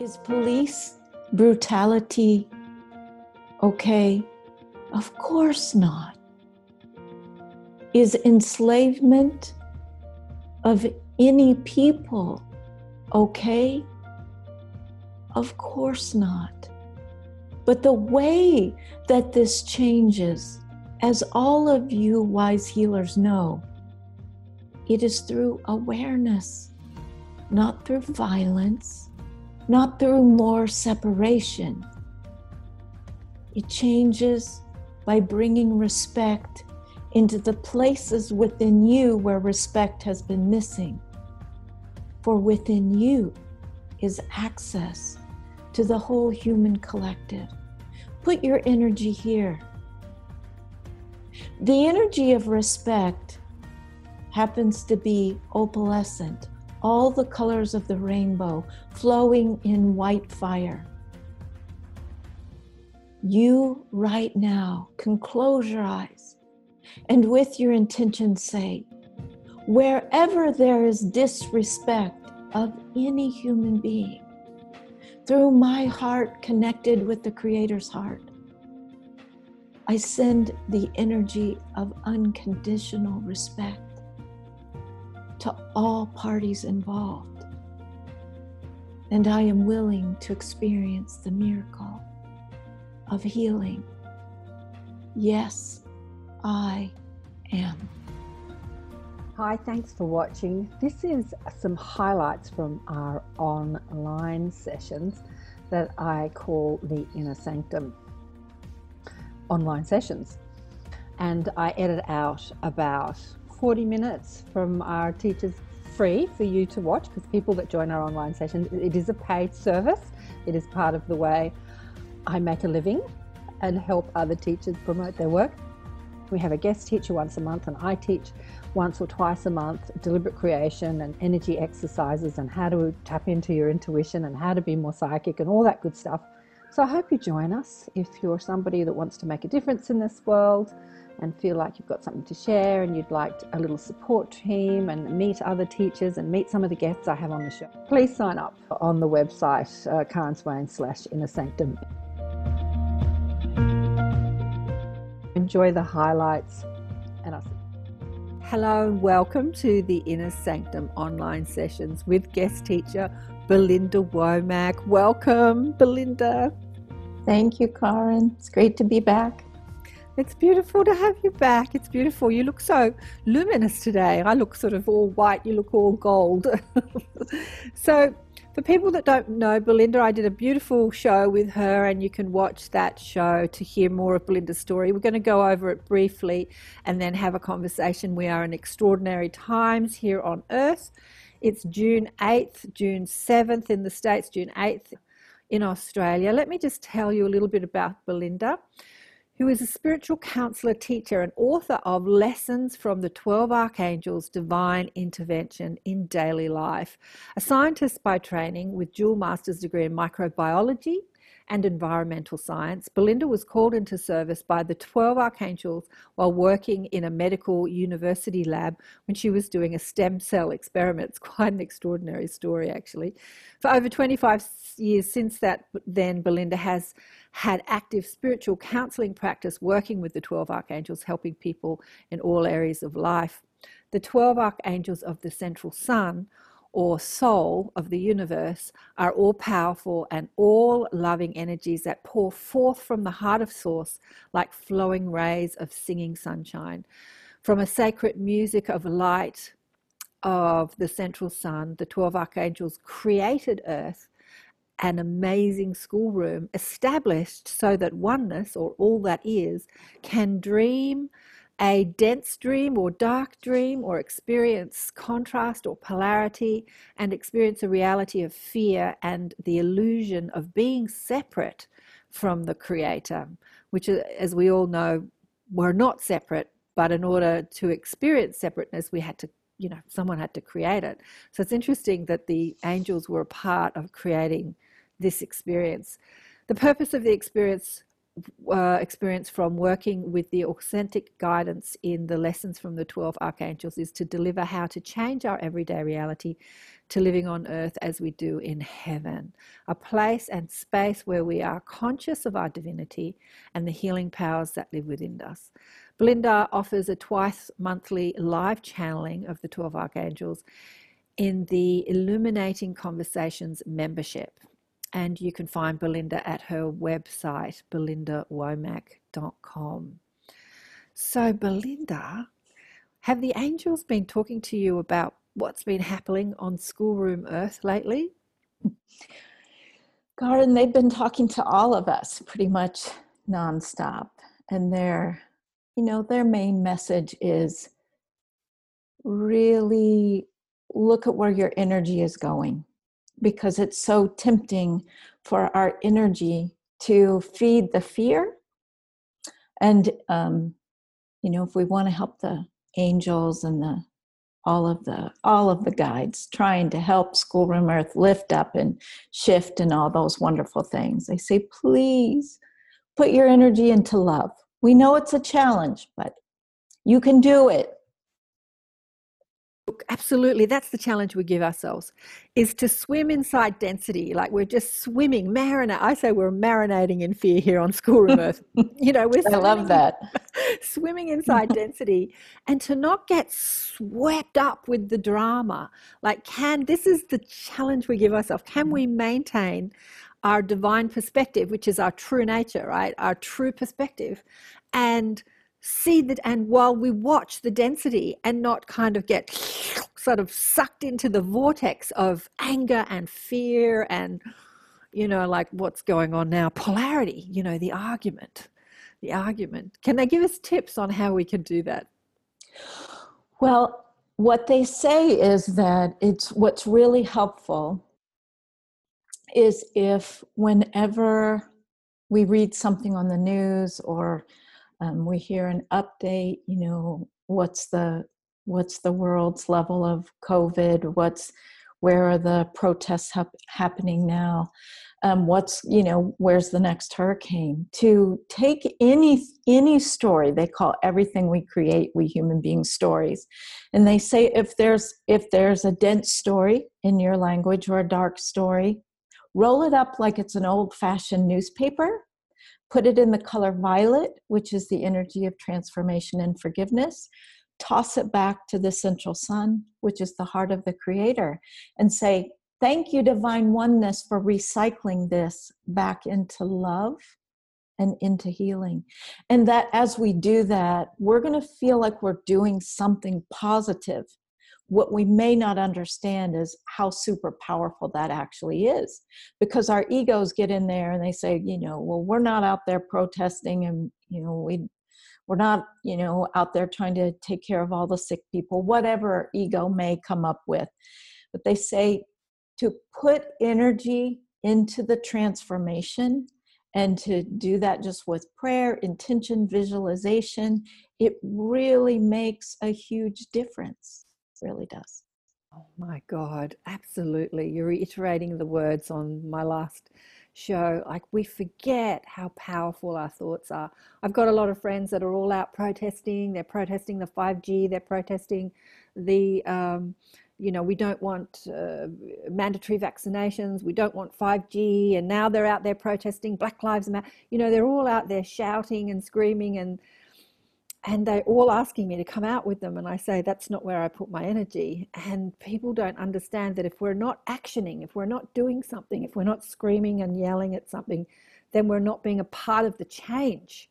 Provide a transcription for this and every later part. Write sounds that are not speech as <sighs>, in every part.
Is police brutality okay? Of course not. Is enslavement of any people okay? Of course not. But the way that this changes, as all of you wise healers know, it is through awareness, not through violence, not through more separation. It changes by bringing respect into the places within you where respect has been missing. For within you is access to the whole human collective. Put your energy here. The energy of respect happens to be opalescent, all the colors of the rainbow flowing in white fire. You, right now, can close your eyes and with your intention say, wherever there is disrespect of any human being, through my heart connected with the Creator's heart, I send the energy of unconditional respect to all parties involved. And I am willing to experience the miracle of healing. Yes, I am. Hi, thanks for watching. This is some highlights from our online sessions that I call the Inner Sanctum online sessions. And I edit out about 40 minutes from our teachers free for you to watch because people that join our online sessions, it is a paid service. It is part of the way I make a living and help other teachers promote their work. We have a guest teacher once a month, and I teach once or twice a month deliberate creation and energy exercises and how to tap into your intuition and how to be more psychic and all that good stuff. So I hope you join us if you're somebody that wants to make a difference in this world and feel like you've got something to share and you'd like a little support team and meet other teachers and meet some of the guests I have on the show. Please sign up on the website, uh, Karen Swain slash Inner Sanctum. Enjoy the highlights and I'll see Hello and welcome to the Inner Sanctum online sessions with guest teacher Belinda Womack. Welcome, Belinda. Thank you, Karen. It's great to be back. It's beautiful to have you back. It's beautiful. You look so luminous today. I look sort of all white, you look all gold. <laughs> so, for people that don't know Belinda, I did a beautiful show with her, and you can watch that show to hear more of Belinda's story. We're going to go over it briefly and then have a conversation. We are in extraordinary times here on Earth. It's June 8th, June 7th in the States, June 8th in Australia. Let me just tell you a little bit about Belinda who is a spiritual counselor, teacher, and author of Lessons from the 12 Archangels Divine Intervention in Daily Life. A scientist by training with dual master's degree in microbiology and environmental science, Belinda was called into service by the 12 archangels while working in a medical university lab when she was doing a stem cell experiment. <laughs> It's quite an extraordinary story, actually. For over 25 years since that, then Belinda has had active spiritual counseling practice working with the 12 archangels, helping people in all areas of life. The 12 archangels of the central sun or soul of the universe are all powerful and all loving energies that pour forth from the heart of Source like flowing rays of singing sunshine. From a sacred music of light of the central sun, the 12 archangels created Earth, an amazing schoolroom established so that oneness, or all that is, can dream a dense dream or dark dream or experience contrast or polarity and experience a reality of fear and the illusion of being separate from the creator which uh, as we all know we're not separate but in order to experience separateness we had to you know someone had to create it. So it's interesting that the angels were a part of creating this experience. The purpose of the experience uh, experience from working with the authentic guidance in the lessons from the 12 archangels is to deliver how to change our everyday reality to living on earth as we do in heaven, a place and space where we are conscious of our divinity and the healing powers that live within us. Belinda offers a twice monthly live channeling of the 12 archangels in the Illuminating Conversations membership. And you can find Belinda at her website, belindawomack.com. So, Belinda, have the angels been talking to you about what's been happening on Schoolroom Earth lately? Garden, they've been talking to all of us pretty much nonstop. And their, you know, their main message is really look at where your energy is going because it's so tempting for our energy to feed the fear. And um, you know if we want to help the angels and the all of the all of the guides trying to help schoolroom earth lift up and shift and all those wonderful things they say please put your energy into love. We know it's a challenge but you can do it absolutely that's the challenge we give ourselves is to swim inside density like we're just swimming marinate i say we're marinating in fear here on schoolroom earth. <laughs> You know we're i love that. <laughs> swimming inside <laughs> density and to not get swept up with the drama like can this is the challenge we give ourselves. Can we maintain our divine perspective which is our true nature right? Our true perspective. And see that and while we watch the density and not kind of get <sniffs> sort of sucked into the vortex of anger and fear and you know like what's going on now polarity you know the argument the argument. Can they give us tips on how we can do that? Well what they say is that it's what's really helpful is if whenever we read something on the news or um, we hear an update you know what's the what's the world's level of covid? What's where are the protests hap- happening now? Um, what's you know where's the next hurricane? To take any any story they call everything we create we human beings stories and they say if there's if there's a dense story in your language or a dark story roll it up like it's an old fashioned newspaper put it in the color violet, which is the energy of transformation and forgiveness. Toss it back to the central sun, which is the heart of the creator, and say, Thank you, divine oneness, for recycling this back into love and into healing. And that as we do that, we're going to feel like we're doing something positive what we may not understand is how super powerful that actually is. Because our egos get in there and they say you know well we're not out there protesting and you know we we're not you know out there trying to take care of all the sick people whatever ego may come up with. But they say to put energy into the transformation and to do that just with prayer intention visualization it really makes a huge difference really does. Oh my God, absolutely. You're reiterating the words on my last show. Like, we forget how powerful our thoughts are. I've got a lot of friends that are all out protesting. They're protesting the 5G, they're protesting the, um, you know, we don't want uh, mandatory vaccinations, we don't want 5G, and now they're out there protesting Black Lives Matter. You know, they're all out there shouting and screaming and and they're all asking me to come out with them and i say that's not where i put my energy. And people don't understand that if we're not actioning if we're not doing something if we're not screaming and yelling at something then we're not being a part of the change.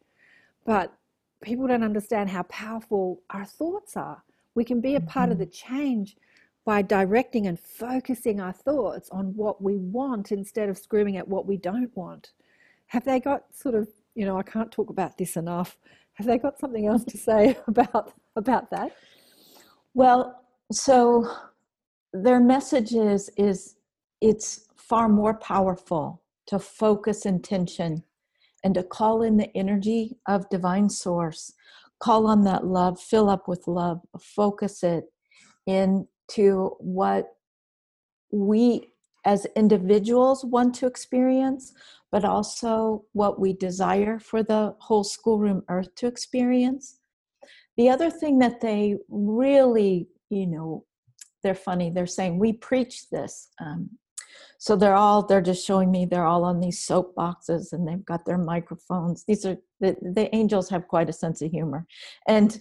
But people don't understand how powerful our thoughts are. We can be a part mm-hmm. of the change by directing and focusing our thoughts on what we want instead of screaming at what we don't want. Have they got sort of you know i can't talk about this enough have they got something else to say <laughs> about about that? Well, so their message is is it's far more powerful to focus intention and to call in the energy of divine source call on that love fill up with love focus it into what we as individuals want to experience, but also what we desire for the whole schoolroom earth to experience. The other thing that they really, you know, they're funny, they're saying, we preach this. Um, so they're all, they're just showing me they're all on these soapboxes and they've got their microphones. These are, the, the angels have quite a sense of humor. And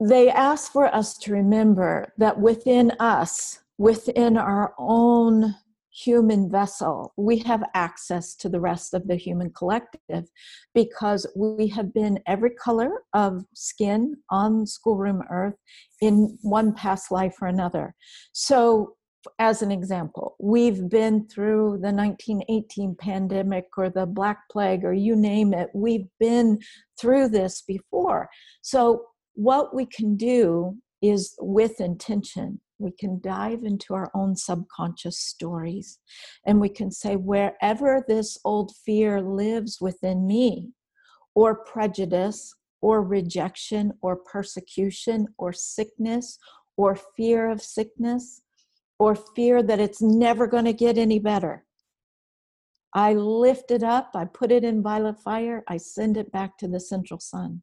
they ask for us to remember that within us, within our own human vessel, we have access to the rest of the human collective because we have been every color of skin on schoolroom earth in one past life or another. So, as an example, we've been through the 1918 pandemic or the Black Plague or you name it, we've been through this before. So, what we can do is with intention we can dive into our own subconscious stories and we can say, wherever this old fear lives within me, or prejudice, or rejection, or persecution, or sickness, or fear of sickness, or fear that it's never going to get any better. I lift it up, I put it in violet fire, I send it back to the central sun.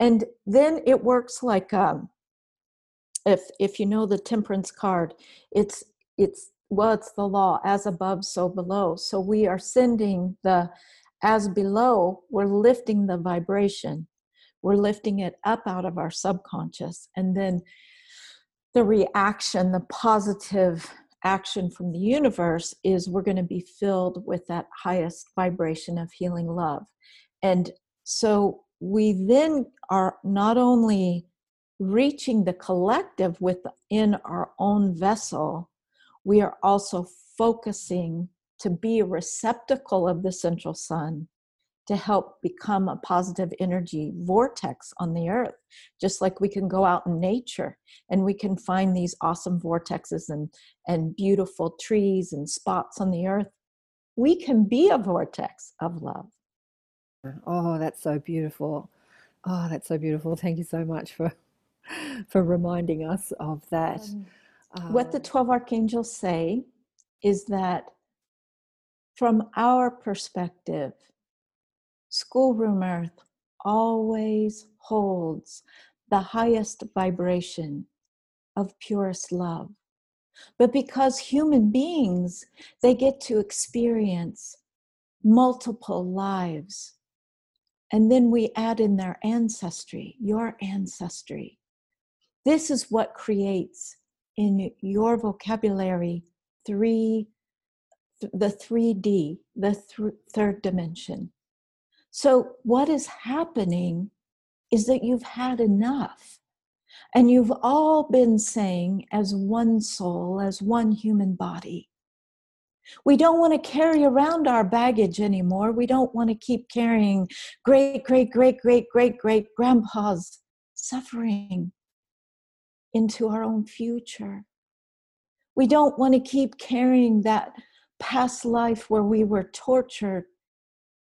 And then it works like um, if if you know the temperance card it's it's well it's the law as above so below. So we are sending the as below we're lifting the vibration. We're lifting it up out of our subconscious and then the reaction the positive action from the universe is we're going to be filled with that highest vibration of healing love. And so we then are not only reaching the collective within our own vessel, we are also focusing to be a receptacle of the central sun to help become a positive energy vortex on the earth. Just like we can go out in nature and we can find these awesome vortexes and, and beautiful trees and spots on the earth, we can be a vortex of love. Oh, that's so beautiful. Oh, that's so beautiful. Thank you so much for for reminding us of that. Um, what the 12 archangels say is that from our perspective, schoolroom earth always holds the highest vibration of purest love. But because human beings, they get to experience multiple lives. And then we add in their ancestry, your ancestry. This is what creates in your vocabulary three the 3D, the th- third dimension. So, what is happening is that you've had enough. And you've all been saying, as one soul, as one human body, we don't want to carry around our baggage anymore. We don't want to keep carrying great, great, great, great, great, great grandpa's suffering into our own future. We don't want to keep carrying that past life where we were tortured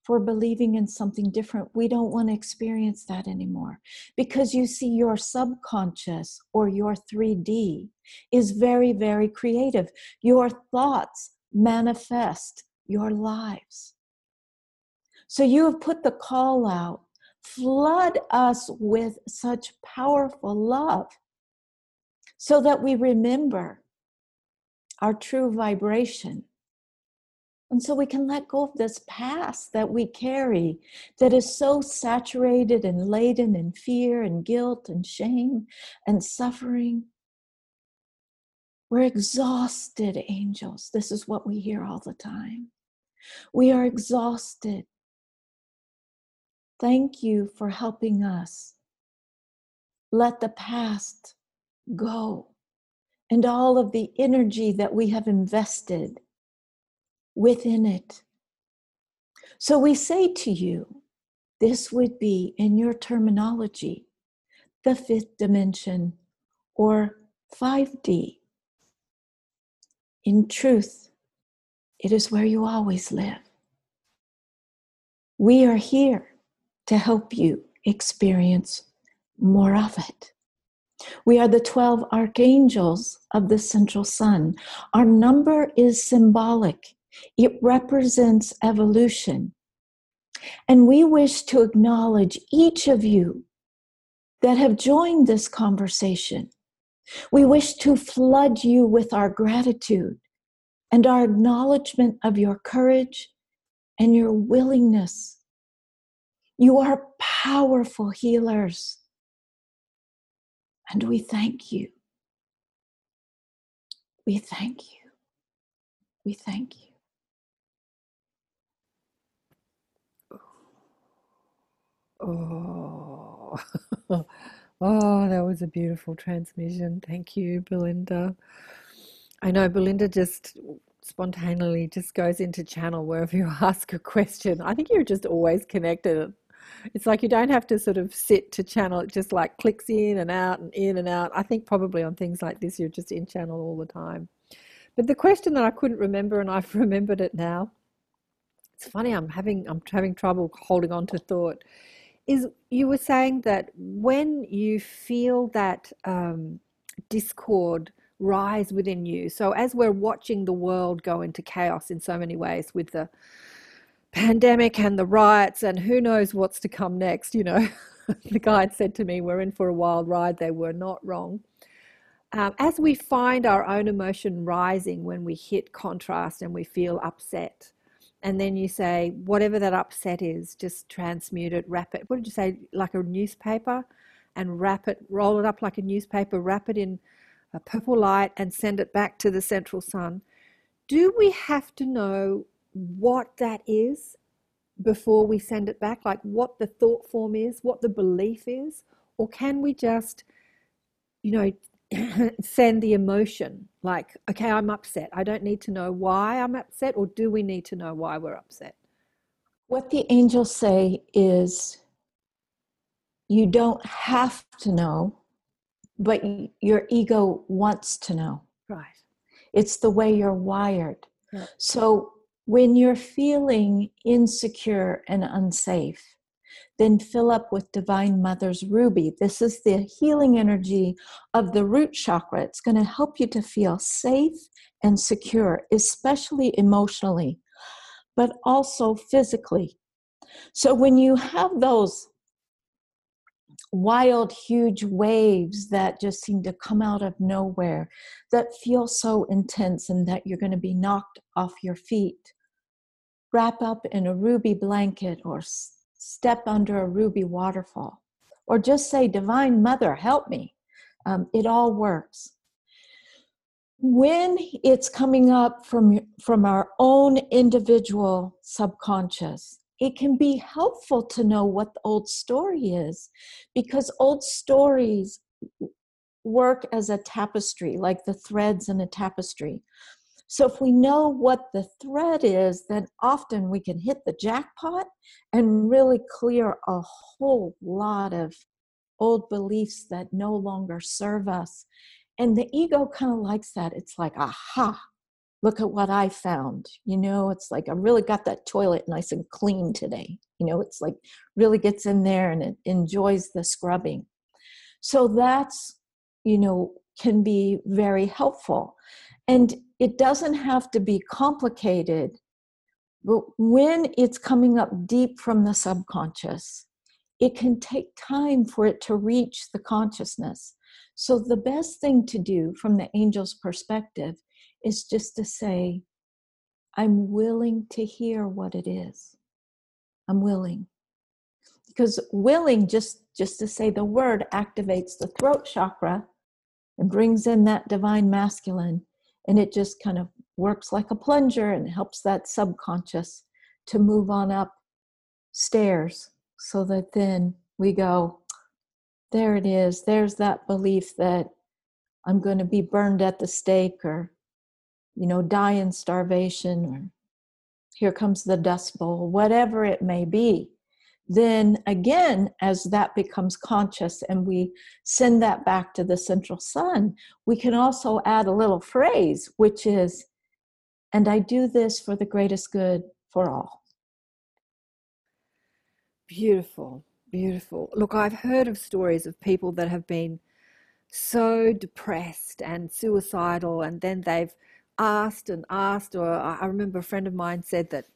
for believing in something different. We don't want to experience that anymore. Because you see, your subconscious or your 3D is very, very creative. Your thoughts manifest your lives. So you have put the call out flood us with such powerful love so that we remember our true vibration. And so we can let go of this past that we carry that is so saturated and laden in fear and guilt and shame and suffering. We're exhausted, angels. This is what we hear all the time. We are exhausted. Thank you for helping us. Let the past go and all of the energy that we have invested within it. So we say to you, this would be, in your terminology, the fifth dimension or 5D. In truth, it is where you always live. We are here to help you experience more of it. We are the 12 archangels of the central sun. Our number is symbolic, it represents evolution. And we wish to acknowledge each of you that have joined this conversation. We wish to flood you with our gratitude and our acknowledgement of your courage and your willingness. You are powerful healers. And we thank you. We thank you. We thank you. Oh, <laughs> oh, that was a beautiful transmission. Thank you, Belinda. I know Belinda just spontaneously just goes into channel wherever you <laughs> ask a question. I think you're just always connected. It's like you don't have to sort of sit to channel, it just like clicks in and out and in and out. I think probably on things like this, you're just in channel all the time. But the question that I couldn't remember, and I've <laughs> remembered it now, it's funny, I'm having I'm having trouble holding on to thought is you were saying that when you feel that um, discord rise within you, so as we're watching the world go into chaos in so many ways with the pandemic and the riots and who knows what's to come next, you know, <laughs> the guide said to me, We're in for a wild ride. They were not wrong. Um, as we find our own emotion rising when we hit contrast and we feel upset, and then you say whatever that upset is just transmute it wrap it what did you say like a newspaper and wrap it roll it up like a newspaper wrap it in a purple light and send it back to the central sun do we have to know what that is before we send it back like what the thought form is what the belief is or can we just you know <clears throat> send the emotion like okay i'm upset. I don't need to know why i'm upset or do we need to know why we're upset? What the angels say is you don't have to know but your ego wants to know. Right. It's the way you're wired. So when you're feeling insecure and unsafe then fill up with Divine Mother's Ruby. This is the healing energy of the root chakra. It's going to help you to feel safe and secure, especially emotionally, but also physically. So when you have those wild, huge waves that just seem to come out of nowhere, that feel so intense and that you're going to be knocked off your feet, wrap up in a ruby blanket or step under a ruby waterfall, or just say, Divine Mother, help me. Um, it all works. When it's coming up from, from our own individual subconscious, it can be helpful to know what the old story is because old stories work as a tapestry, like the threads in a tapestry. So if we know what the thread is, then often we can hit the jackpot and really clear a whole lot of old beliefs that no longer serve us. And the ego kind of likes that. It's like, aha, look at what I found. You know, it's like I really got that toilet nice and clean today. You know, it's like really gets in there and it enjoys the scrubbing. So that's, you know, can be very helpful. And it doesn't have to be complicated, but when it's coming up deep from the subconscious, it can take time for it to reach the consciousness. So, the best thing to do from the angel's perspective is just to say, I'm willing to hear what it is. I'm willing. Because willing, just, just to say the word, activates the throat chakra and brings in that divine masculine and it just kind of works like a plunger and helps that subconscious to move on up stairs so that then we go there it is there's that belief that i'm going to be burned at the stake or you know die in starvation or here comes the dust bowl whatever it may be then again, as that becomes conscious and we send that back to the central sun, we can also add a little phrase, which is, and I do this for the greatest good for all. Beautiful, beautiful. Look, I've heard of stories of people that have been so depressed and suicidal, and then they've asked and asked. Or I remember a friend of mine said that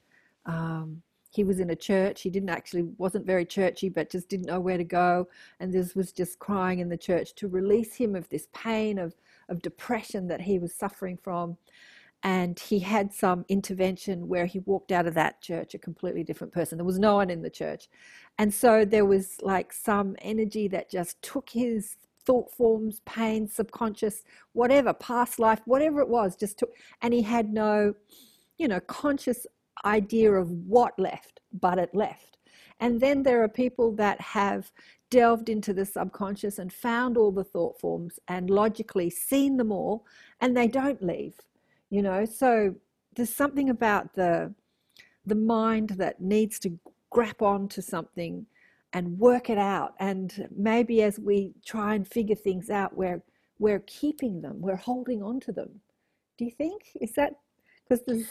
um, he was in a church. He didn't actually wasn't very churchy, but just didn't know where to go, and this was just crying in the church to release him of this pain of of depression that he was suffering from. And he had some intervention where he walked out of that church a completely different person. There was no one in the church. And so there was like some energy that just took his thought forms, pain, subconscious, whatever, past life, whatever it was, just took, and he had no, you know, conscious idea of what left, but it left. And then there are people that have delved into the subconscious and found all the thought forms and logically seen them all, and they don't leave, you know. So there's something about the the mind that needs to grab on to something and work it out. And maybe as we try and figure things out, we're we're keeping them, we're holding on to them. Do you think? Is that because there's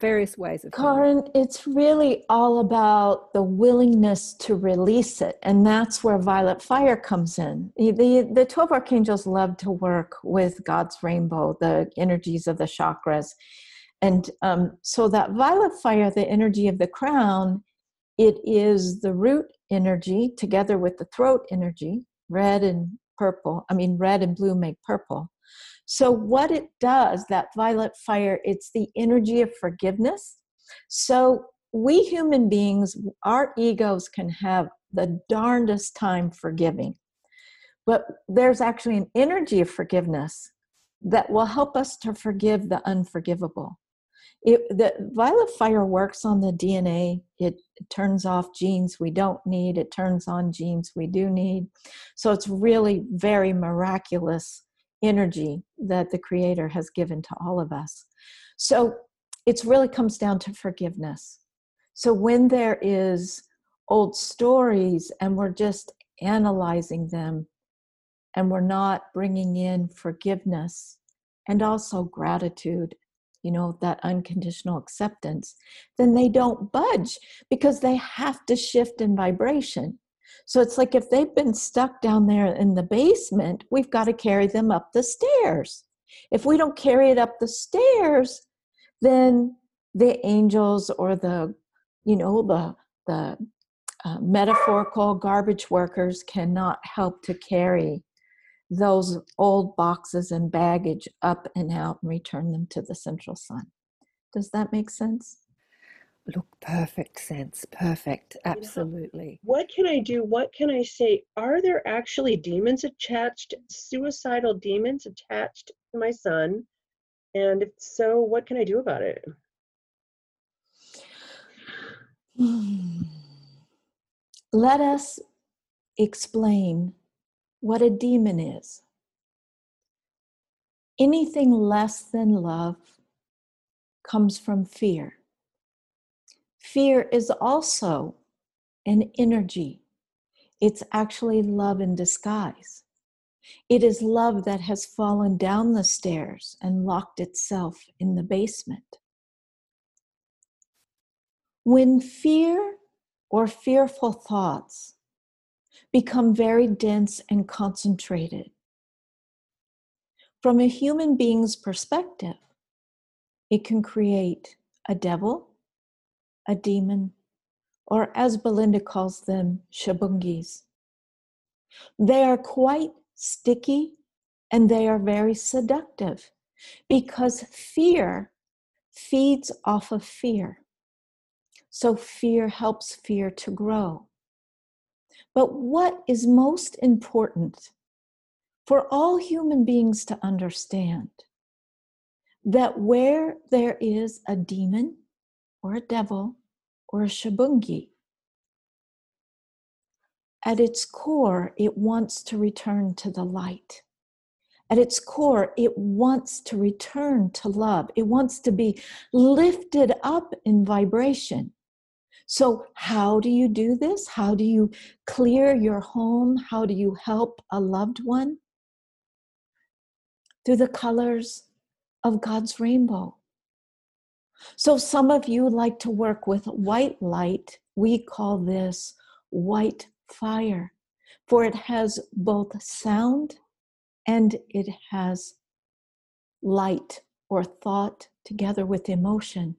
various ways of Karen, it's really all about the willingness to release it. And that's where violet fire comes in. The, the 12 archangels love to work with God's rainbow, the energies of the chakras. And um, so that violet fire, the energy of the crown, it is the root energy together with the throat energy, red and purple. I mean, red and blue make purple. So, what it does, that violet fire, it's the energy of forgiveness. So, we human beings, our egos can have the darndest time forgiving. But there's actually an energy of forgiveness that will help us to forgive the unforgivable it, the violet fire works on the DNA. It, it turns off genes we don't need. It turns on genes we do need. So it's really very miraculous energy that the Creator has given to all of us. So it really comes down to forgiveness. So when there is old stories and we're just analyzing them and we're not bringing in forgiveness and also gratitude you know, that unconditional acceptance, then they don't budge because they have to shift in vibration. So it's like if they've been stuck down there in the basement, we've got to carry them up the stairs. If we don't carry it up the stairs, then the angels or the, you know, the, the uh, metaphorical garbage workers cannot help to carry those old boxes and baggage up and out and return them to the central sun. Does that make sense? Look, perfect sense. Perfect. Absolutely. What can I do? What can I say? Are there actually demons attached, suicidal demons attached to my son? And if so, what can I do about it? <sighs> Let us explain what a demon is. Anything less than love comes from fear. Fear is also an energy. It's actually love in disguise. It is love that has fallen down the stairs and locked itself in the basement. When fear or fearful thoughts become very dense and concentrated. From a human being's perspective, it can create a devil, a demon, or as Belinda calls them, shabungis. They are quite sticky and they are very seductive because fear feeds off of fear. So fear helps fear to grow. But what is most important for all human beings to understand that where there is a demon or a devil or a shabungi, at its core, it wants to return to the light. At its core, it wants to return to love. It wants to be lifted up in vibration. So, how do you do this? How do you clear your home? How do you help a loved one? Through the colors of God's rainbow. So, some of you like to work with white light. We call this white fire, for it has both sound and it has light or thought together with emotion.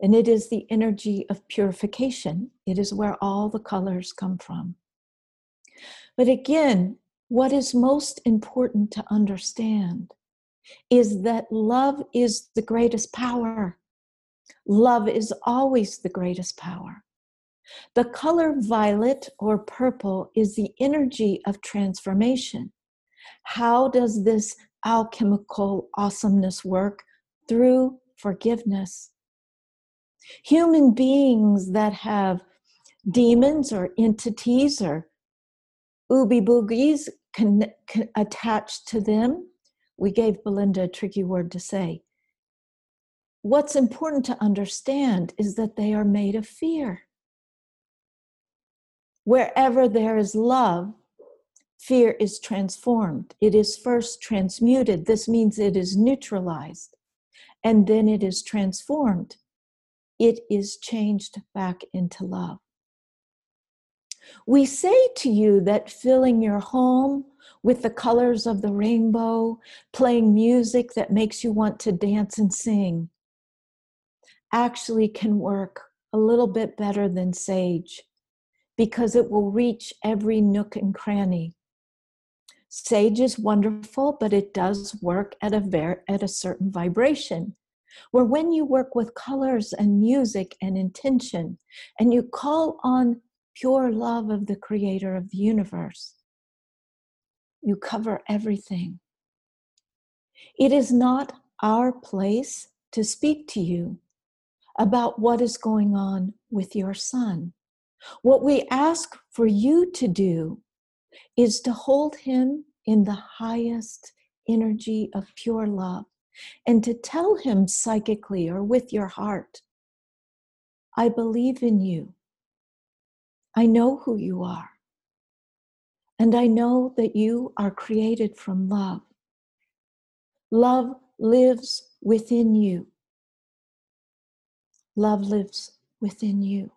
And it is the energy of purification. It is where all the colors come from. But again, what is most important to understand is that love is the greatest power. Love is always the greatest power. The color violet or purple is the energy of transformation. How does this alchemical awesomeness work? Through forgiveness. Human beings that have demons or entities or ooby boogies can, can attached to them. We gave Belinda a tricky word to say. What's important to understand is that they are made of fear. Wherever there is love, fear is transformed. It is first transmuted. This means it is neutralized, and then it is transformed. It is changed back into love. We say to you that filling your home with the colors of the rainbow, playing music that makes you want to dance and sing, actually can work a little bit better than sage because it will reach every nook and cranny. Sage is wonderful, but it does work at a ver- at a certain vibration. Where when you work with colors and music and intention, and you call on pure love of the creator of the universe. You cover everything. It is not our place to speak to you about what is going on with your son. What we ask for you to do is to hold him in the highest energy of pure love and to tell him psychically or with your heart, I believe in you. I know who you are. And I know that you are created from love. Love lives within you. Love lives within you.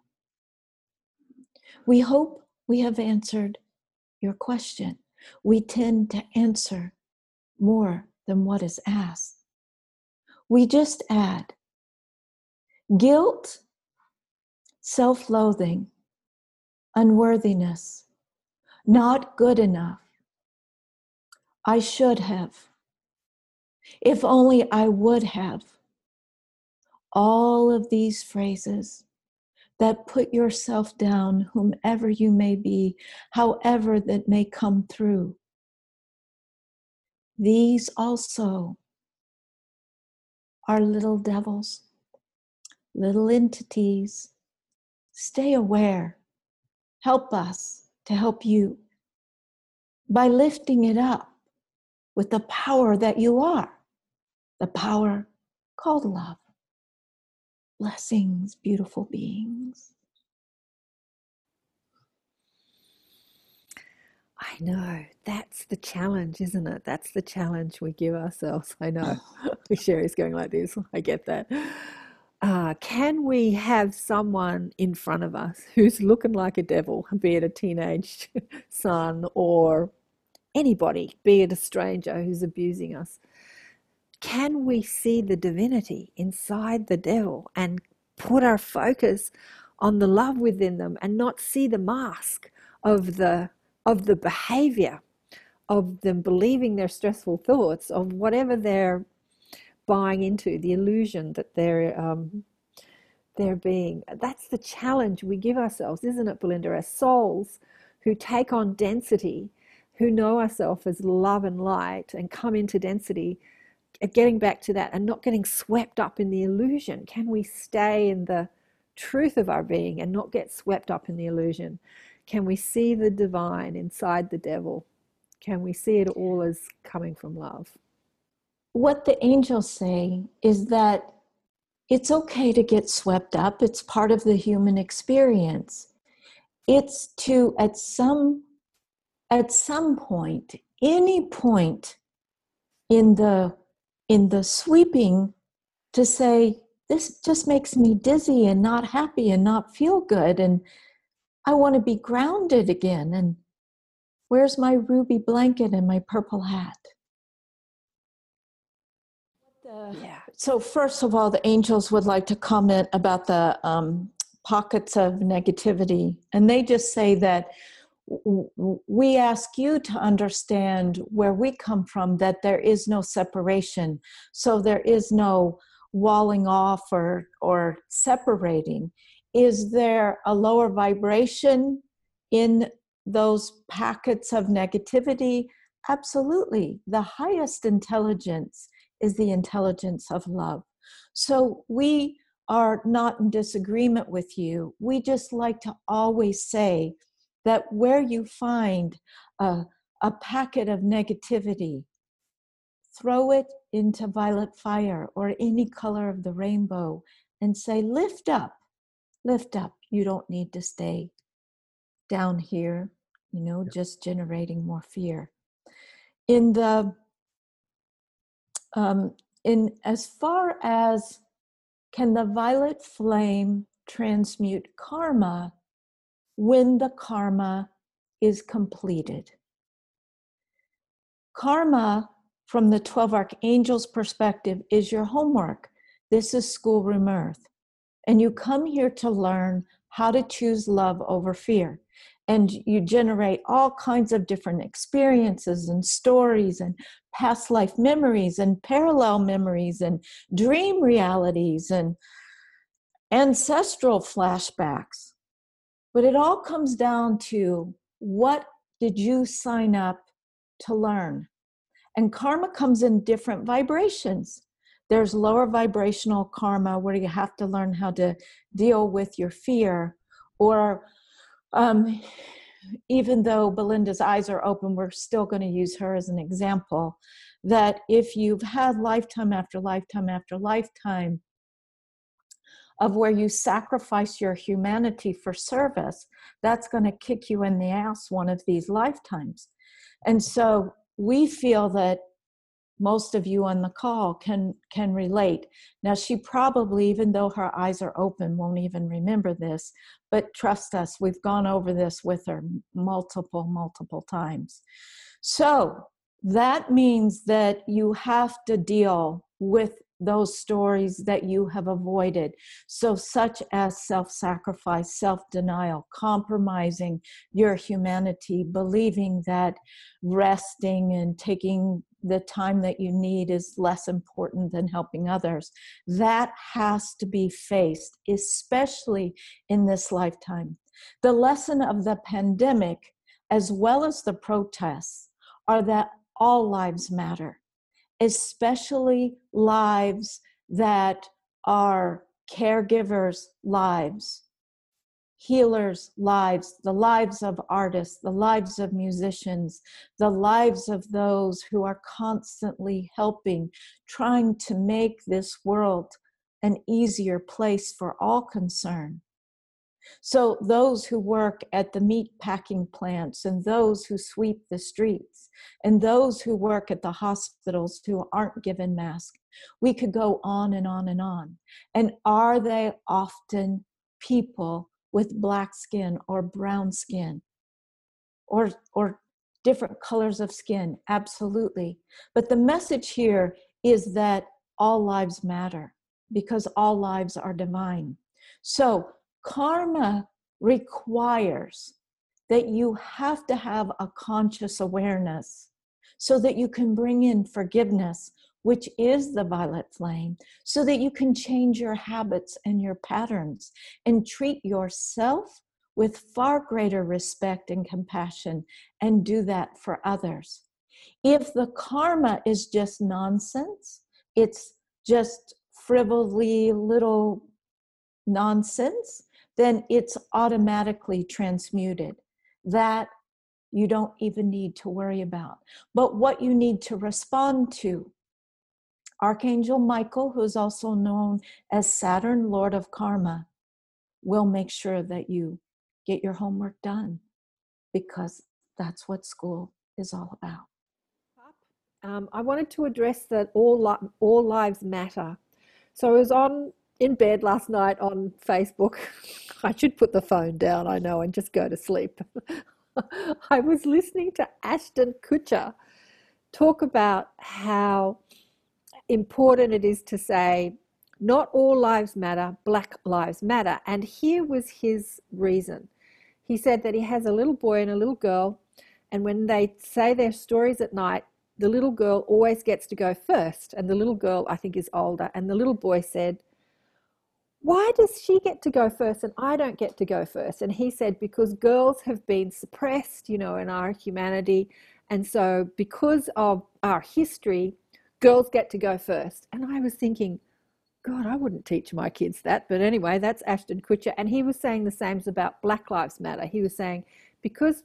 We hope we have answered your question. We tend to answer more than what is asked. We just add guilt, self loathing, unworthiness, not good enough. I should have. If only I would have. All of these phrases that put yourself down, whomever you may be, however that may come through. These also are little devils, little entities. Stay aware help us to help you by lifting it up with the power that you are, the power called love. Blessings, beautiful beings. I know. That's the challenge, isn't it? That's the challenge we give ourselves. I know. <laughs> <laughs> Sherry's going like this. <laughs> I get that uh, can we have someone in front of us who's looking like a devil, be it a teenage son or anybody, be it a stranger who's abusing us? Can we see the divinity inside the devil and put our focus on the love within them and not see the mask of the of the behavior of them believing their stressful thoughts of whatever they're buying into the illusion that they're um, they're being. That's the challenge we give ourselves, isn't it, Belinda? As souls who take on density, who know ourselves as love and light, and come into density, uh, getting back to that and not getting swept up in the illusion. Can we stay in the truth of our being and not get swept up in the illusion? Can we see the divine inside the devil? Can we see it all as coming from love? what the angels say is that it's okay to get swept up, it's part of the human experience. It's to at some at some point, any point in the in the sweeping to say this just makes me dizzy and not happy and not feel good and I want to be grounded again and Where's my ruby blanket and my purple hat? yeah. So, first of all, the angels would like to comment about the um, pockets of negativity. And they just say that we ask you to understand where we come from, that there is no separation. So, there is no walling off or, or separating. Is there a lower vibration in those packets of negativity? Absolutely. The highest intelligence is the intelligence of love. So we are not in disagreement with you. We just like to always say that where you find a, a packet of negativity, throw it into violet fire or any color of the rainbow and say, lift up, lift up. You don't need to stay down here, you know, just generating more fear. In the um, in as far as can the violet flame transmute karma when the karma is completed karma from the 12 archangels perspective is your homework this is schoolroom earth and you come here to learn how to choose love over fear and you generate all kinds of different experiences and stories and past life memories and parallel memories and dream realities and ancestral flashbacks. But it all comes down to what did you sign up to learn? And karma comes in different vibrations. There's lower vibrational karma where you have to learn how to deal with your fear or um, even though Belinda's eyes are open, we're still going to use her as an example. That if you've had lifetime after lifetime after lifetime of where you sacrifice your humanity for service, that's going to kick you in the ass one of these lifetimes. And so we feel that most of you on the call can can relate now she probably even though her eyes are open won't even remember this but trust us we've gone over this with her multiple multiple times so that means that you have to deal with those stories that you have avoided. So, such as self sacrifice, self denial, compromising your humanity, believing that resting and taking the time that you need is less important than helping others. That has to be faced, especially in this lifetime. The lesson of the pandemic, as well as the protests, are that all lives matter especially lives that are caregivers' lives, healers' lives, the lives of artists, the lives of musicians, the lives of those who are constantly helping, trying to make this world an easier place for all concerned. So, those who work at the meat packing plants, and those who sweep the streets, and those who work at the hospitals who aren't given masks, we could go on and on and on. And are they often people with black skin or brown skin or, or different colors of skin? Absolutely. But the message here is that all lives matter because all lives are divine. So, karma requires that you have to have a conscious awareness so that you can bring in forgiveness, which is the violet flame, so that you can change your habits and your patterns and treat yourself with far greater respect and compassion and do that for others. If the karma is just nonsense, it's just frivolly little nonsense, then it's automatically transmuted. That you don't even need to worry about. But what you need to respond to, Archangel Michael, who is also known as Saturn, Lord of Karma, will make sure that you get your homework done because that's what school is all about. Um, I wanted to address that all li- all lives matter. So I was on in bed last night on Facebook <laughs> I should put the phone down, I know, and just go to sleep. <laughs> I was listening to Ashton Kutcher talk about how important it is to say, not all lives matter, Black Lives Matter. And here was his reason. He said that he has a little boy and a little girl, and when they say their stories at night, the little girl always gets to go first. And the little girl, I think, is older. And the little boy said, Why does she get to go first and I don't get to go first? And he said, Because girls have been suppressed, you know, in our humanity. And so, because of our history, girls get to go first. And I was thinking, God, I wouldn't teach my kids that. But anyway, that's Ashton Kutcher. And he was saying the same about Black Lives Matter. He was saying, because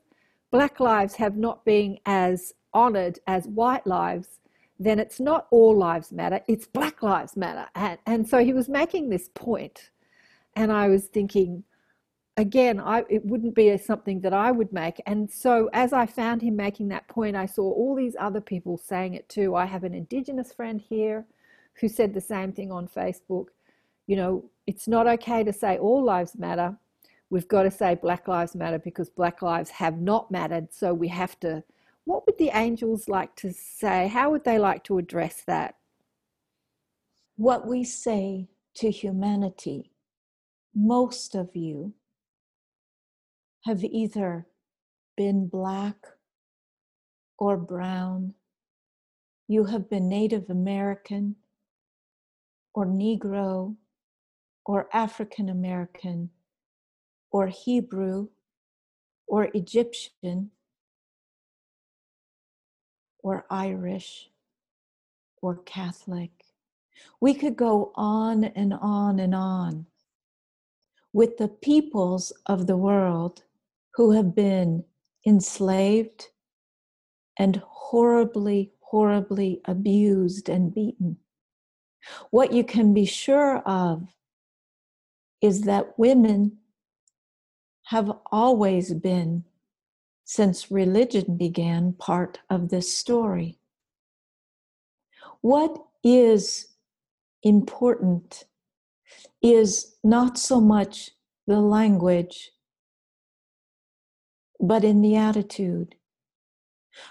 Black lives have not been as honored as white lives, then it's not all lives matter, it's Black Lives Matter. And, and so he was making this point, And I was thinking, again, I, it wouldn't be something that I would make. And so as I found him making that point, I saw all these other people saying it too. I have an Indigenous friend here who said the same thing on Facebook. You know, it's not okay to say all lives matter. We've got to say Black Lives Matter because Black lives have not mattered. So we have to what would the angels like to say? How would they like to address that? What we say to humanity, most of you have either been black or brown, you have been Native American or Negro or African American or Hebrew or Egyptian or Irish or Catholic. We could go on and on and on with the peoples of the world who have been enslaved and horribly, horribly abused and beaten. What you can be sure of is that women have always been since religion began, part of this story. What is important is not so much the language, but in the attitude.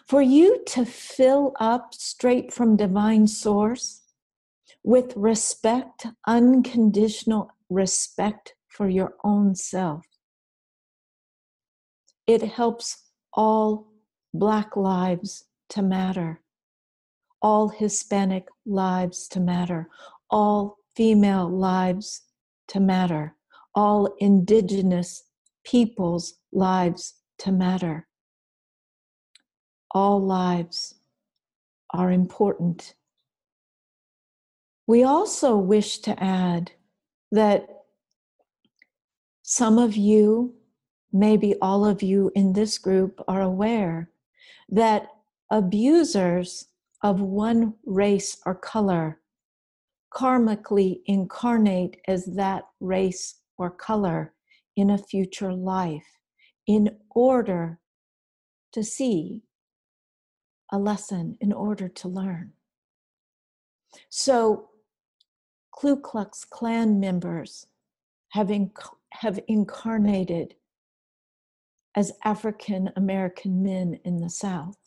For you to fill up straight from divine source with respect, unconditional respect for your own self, it helps all Black lives to matter, all Hispanic lives to matter, all female lives to matter, all Indigenous peoples' lives to matter. All lives are important. We also wish to add that some of you maybe all of you in this group are aware that abusers of one race or color karmically incarnate as that race or color in a future life in order to see a lesson, in order to learn. So, Ku Klux Klan members have, inc- have incarnated as African American men in the South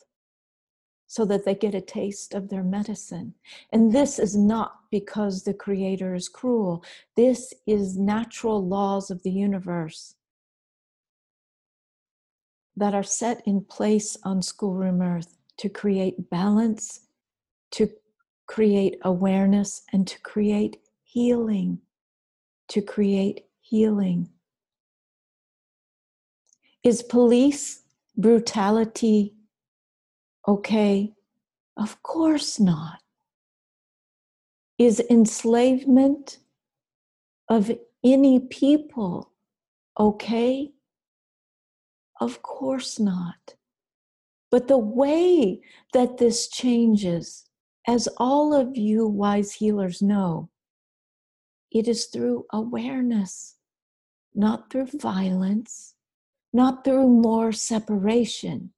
so that they get a taste of their medicine. And this is not because the Creator is cruel, this is natural laws of the universe that are set in place on schoolroom earth to create balance, to create awareness, and to create healing. To create healing. Is police brutality okay? Of course not. Is enslavement of any people okay? Of course not. But the way that this changes, as all of you wise healers know, it is through awareness, not through violence, not through more separation.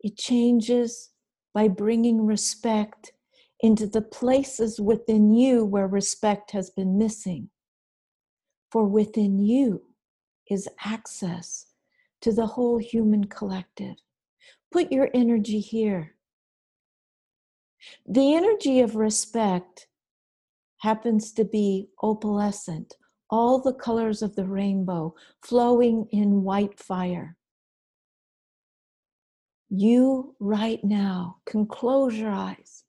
It changes by bringing respect into the places within you where respect has been missing. For within you is access to the whole human collective. Put your energy here. The energy of respect happens to be opalescent, all the colors of the rainbow flowing in white fire. You, right now, can close your eyes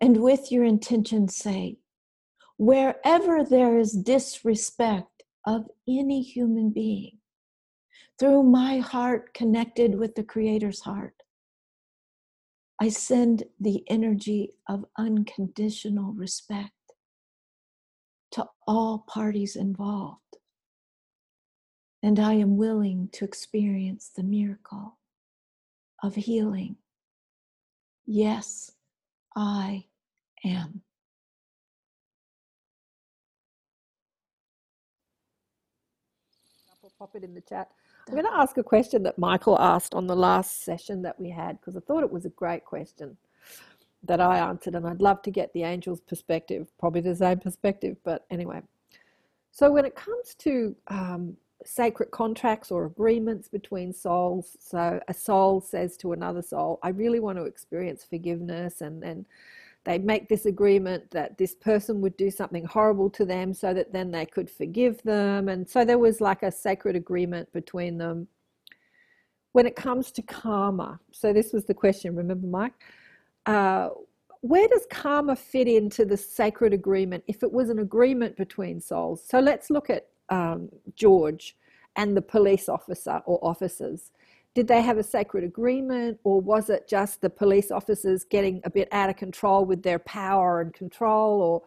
and with your intention say, wherever there is disrespect of any human being, through my heart connected with the Creator's heart, I send the energy of unconditional respect to all parties involved. And I am willing to experience the miracle of healing. Yes, I am. I'll pop it in the chat. I'm going to ask a question that Michael asked on the last session that we had because I thought it was a great question that I answered, and I'd love to get the angel's perspective, probably the same perspective, but anyway. So, when it comes to um, sacred contracts or agreements between souls. So a soul says to another soul, I really want to experience forgiveness and then they make this agreement that this person would do something horrible to them so that then they could forgive them. And so there was like a sacred agreement between them. When it comes to karma, so this was the question, remember, Mike? Uh, where does karma fit into the sacred agreement if it was an agreement between souls? So let's look at um, George and the police officer or officers? Did they have a sacred agreement, or was it just the police officers getting a bit out of control with their power and control?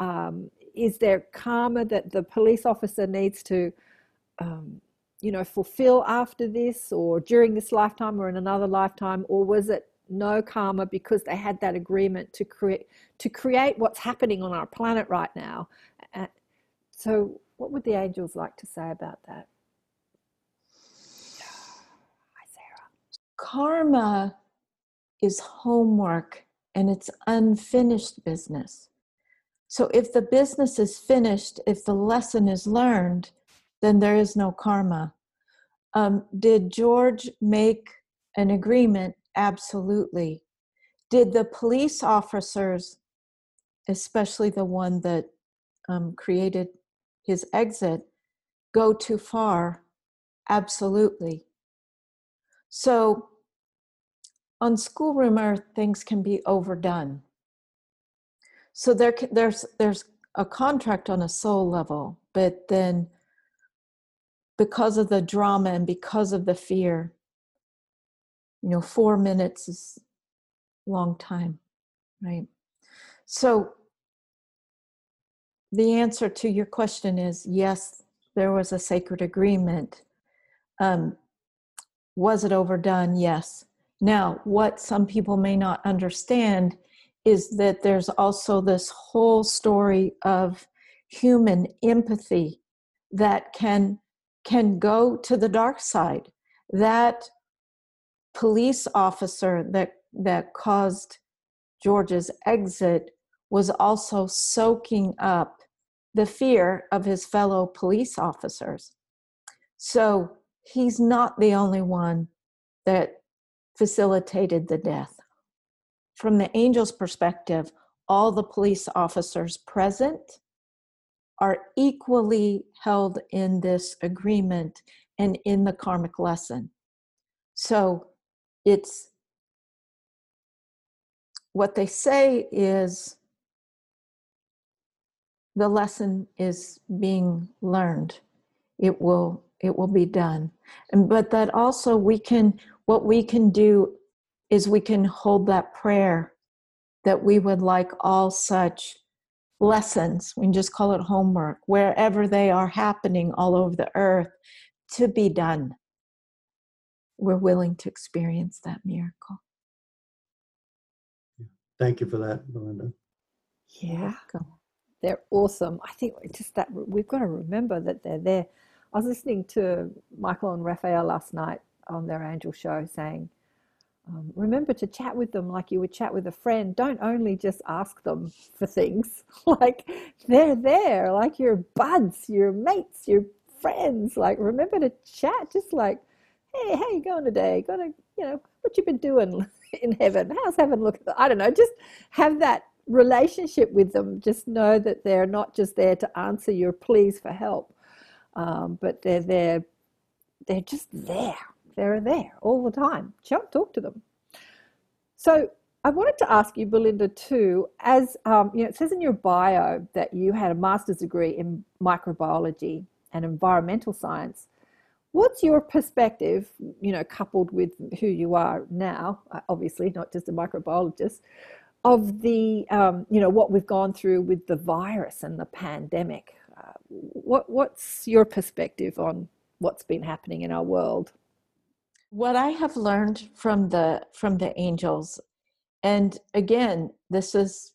Or um, is there karma that the police officer needs to, um, you know, fulfill after this, or during this lifetime, or in another lifetime? Or was it no karma because they had that agreement to create to create what's happening on our planet right now? So what would the angels like to say about that? Hi, Sarah. Karma is homework and it's unfinished business. So if the business is finished, if the lesson is learned, then there is no karma. Um, did George make an agreement? Absolutely. Did the police officers, especially the one that um, created his exit go too far? Absolutely. So on schoolroom earth, things can be overdone. So there, there's there's a contract on a soul level, but then because of the drama and because of the fear, you know, four minutes is long time, right? So the answer to your question is yes, there was a sacred agreement. Um, was it overdone? Yes. Now, what some people may not understand is that there's also this whole story of human empathy that can can go to the dark side. That police officer that that caused George's exit was also soaking up the fear of his fellow police officers. So he's not the only one that facilitated the death. From the angel's perspective, all the police officers present are equally held in this agreement and in the karmic lesson. So it's what they say is the lesson is being learned it will it will be done and but that also we can what we can do is we can hold that prayer that we would like all such lessons we can just call it homework wherever they are happening all over the earth to be done. We're willing to experience that miracle. Thank you for that belinda yeah. they're awesome. I think just that we've got to remember that they're there. I was listening to Michael and Raphael last night on their angel show saying, um, remember to chat with them like you would chat with a friend. Don't only just ask them for things. <laughs> like they're there, like your buds, your mates, your friends. Like remember to chat, just like hey, how you going today? Got to, you know, what you been doing <laughs> in heaven? How's heaven looking? I don't know. Just have that relationship with them. Just know that they're not just there to answer your pleas for help, um, but they're there. They're just there. They're there all the time. Chump, talk to them. So I wanted to ask you, Belinda, too, as um, you know, it says in your bio that you had a master's degree in microbiology and environmental science. What's your perspective, you know, coupled with who you are now, uh, obviously not just a microbiologist, of the, um, you know, what we've gone through with the virus and the pandemic? Uh, what, what's your perspective on what's been happening in our world? What I have learned from the from the angels and again, this is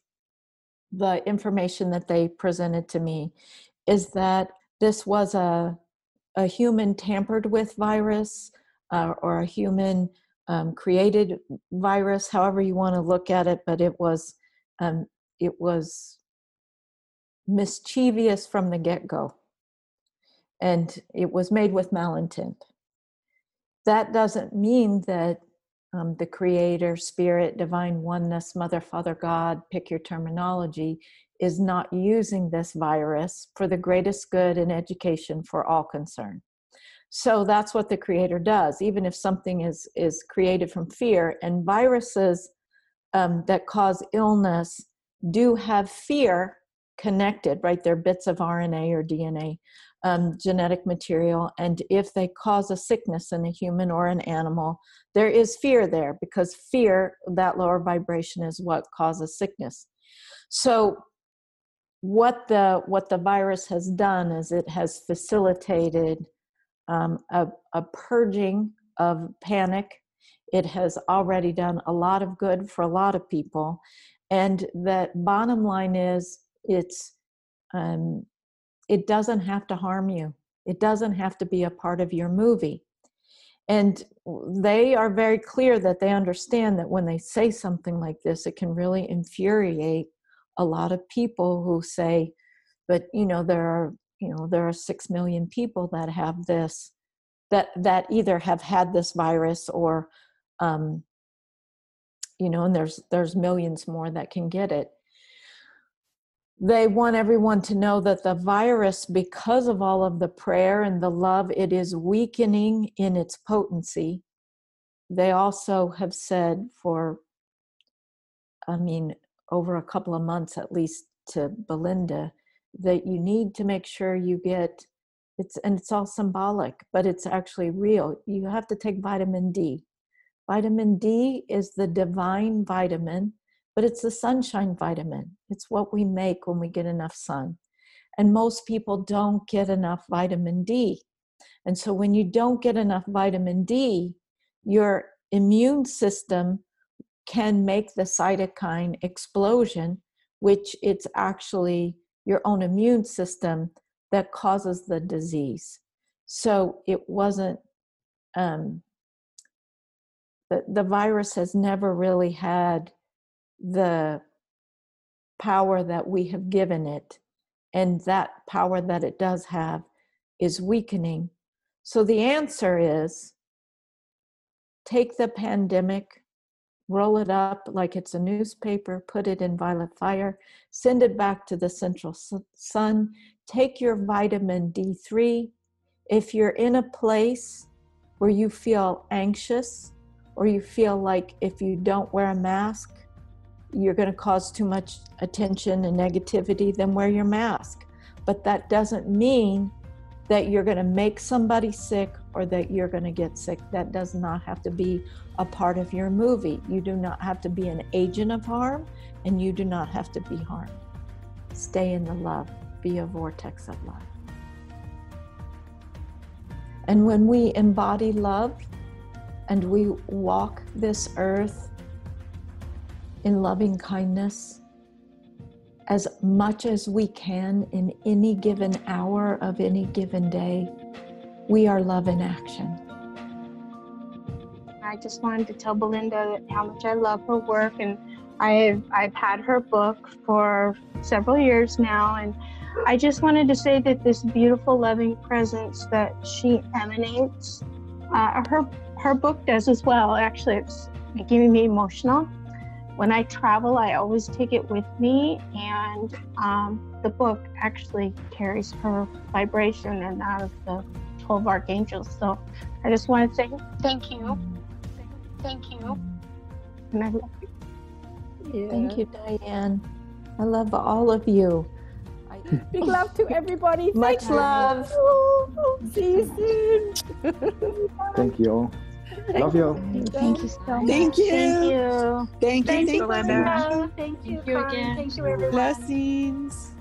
the information that they presented to me is that this was a, a human tampered with virus uh, or a human um, created virus, however you want to look at it, but it was um, it was mischievous from the get-go. And it was made with malintent that doesn't mean that um, the creator, spirit, divine oneness, mother, father, God, pick your terminology, is not using this virus for the greatest good and education for all concerned. So that's what the creator does. Even if something is, is created from fear, and viruses um, that cause illness do have fear connected, right? They're bits of RNA or DNA um, genetic material. And if they cause a sickness in a human or an animal, there is fear there because fear, that lower vibration, is what causes sickness. So, what the what the virus has done is it has facilitated um, a, a purging of panic. It has already done a lot of good for a lot of people, and that bottom line is it's um, it doesn't have to harm you. It doesn't have to be a part of your movie. And they are very clear that they understand that when they say something like this it can really infuriate a lot of people who say but you know there are you know there are 6 million people that have this that that either have had this virus or um you know and there's there's millions more that can get it they want everyone to know that the virus, because of all of the prayer and the love, it is weakening in its potency. They also have said for, I mean, over a couple of months at least to Belinda, that you need to make sure you get it's and it's all symbolic, but it's actually real. You have to take vitamin D. Vitamin D is the divine vitamin but it's the sunshine vitamin. It's what we make when we get enough sun. And most people don't get enough vitamin D. And so when you don't get enough vitamin D, your immune system can make the cytokine explosion, which it's actually your own immune system that causes the disease. So it wasn't, um, the, the virus has never really had the power that we have given it and that power that it does have is weakening. So the answer is take the pandemic, roll it up like it's a newspaper, put it in violet fire, send it back to the central sun, take your vitamin D3. If you're in a place where you feel anxious or you feel like if you don't wear a mask, you're going to cause too much attention and negativity, then wear your mask. But that doesn't mean that you're going to make somebody sick or that you're going to get sick. That does not have to be a part of your movie. You do not have to be an agent of harm and you do not have to be harmed. Stay in the love, be a vortex of love. And when we embody love and we walk this earth in loving kindness as much as we can in any given hour of any given day. We are love in action. I just wanted to tell Belinda how much I love her work and I've I've had her book for several years now and I just wanted to say that this beautiful loving presence that she emanates uh, her her book does as well. Actually, it's making me emotional. When I travel, I always take it with me, and um, the book actually carries her vibration and that of the 12 archangels. So I just want to say thank you. Thank you. And I love you. Thank you, Diane. I love all of you. I- Big love to everybody. Much Thank you. love. <laughs> See you soon. Thank you all. Love you all. Thank you so much. Thank you. Thank you. Thank you. Thank you, Thank you. Thank you, Thank you again. Thank you, everyone. Blessings.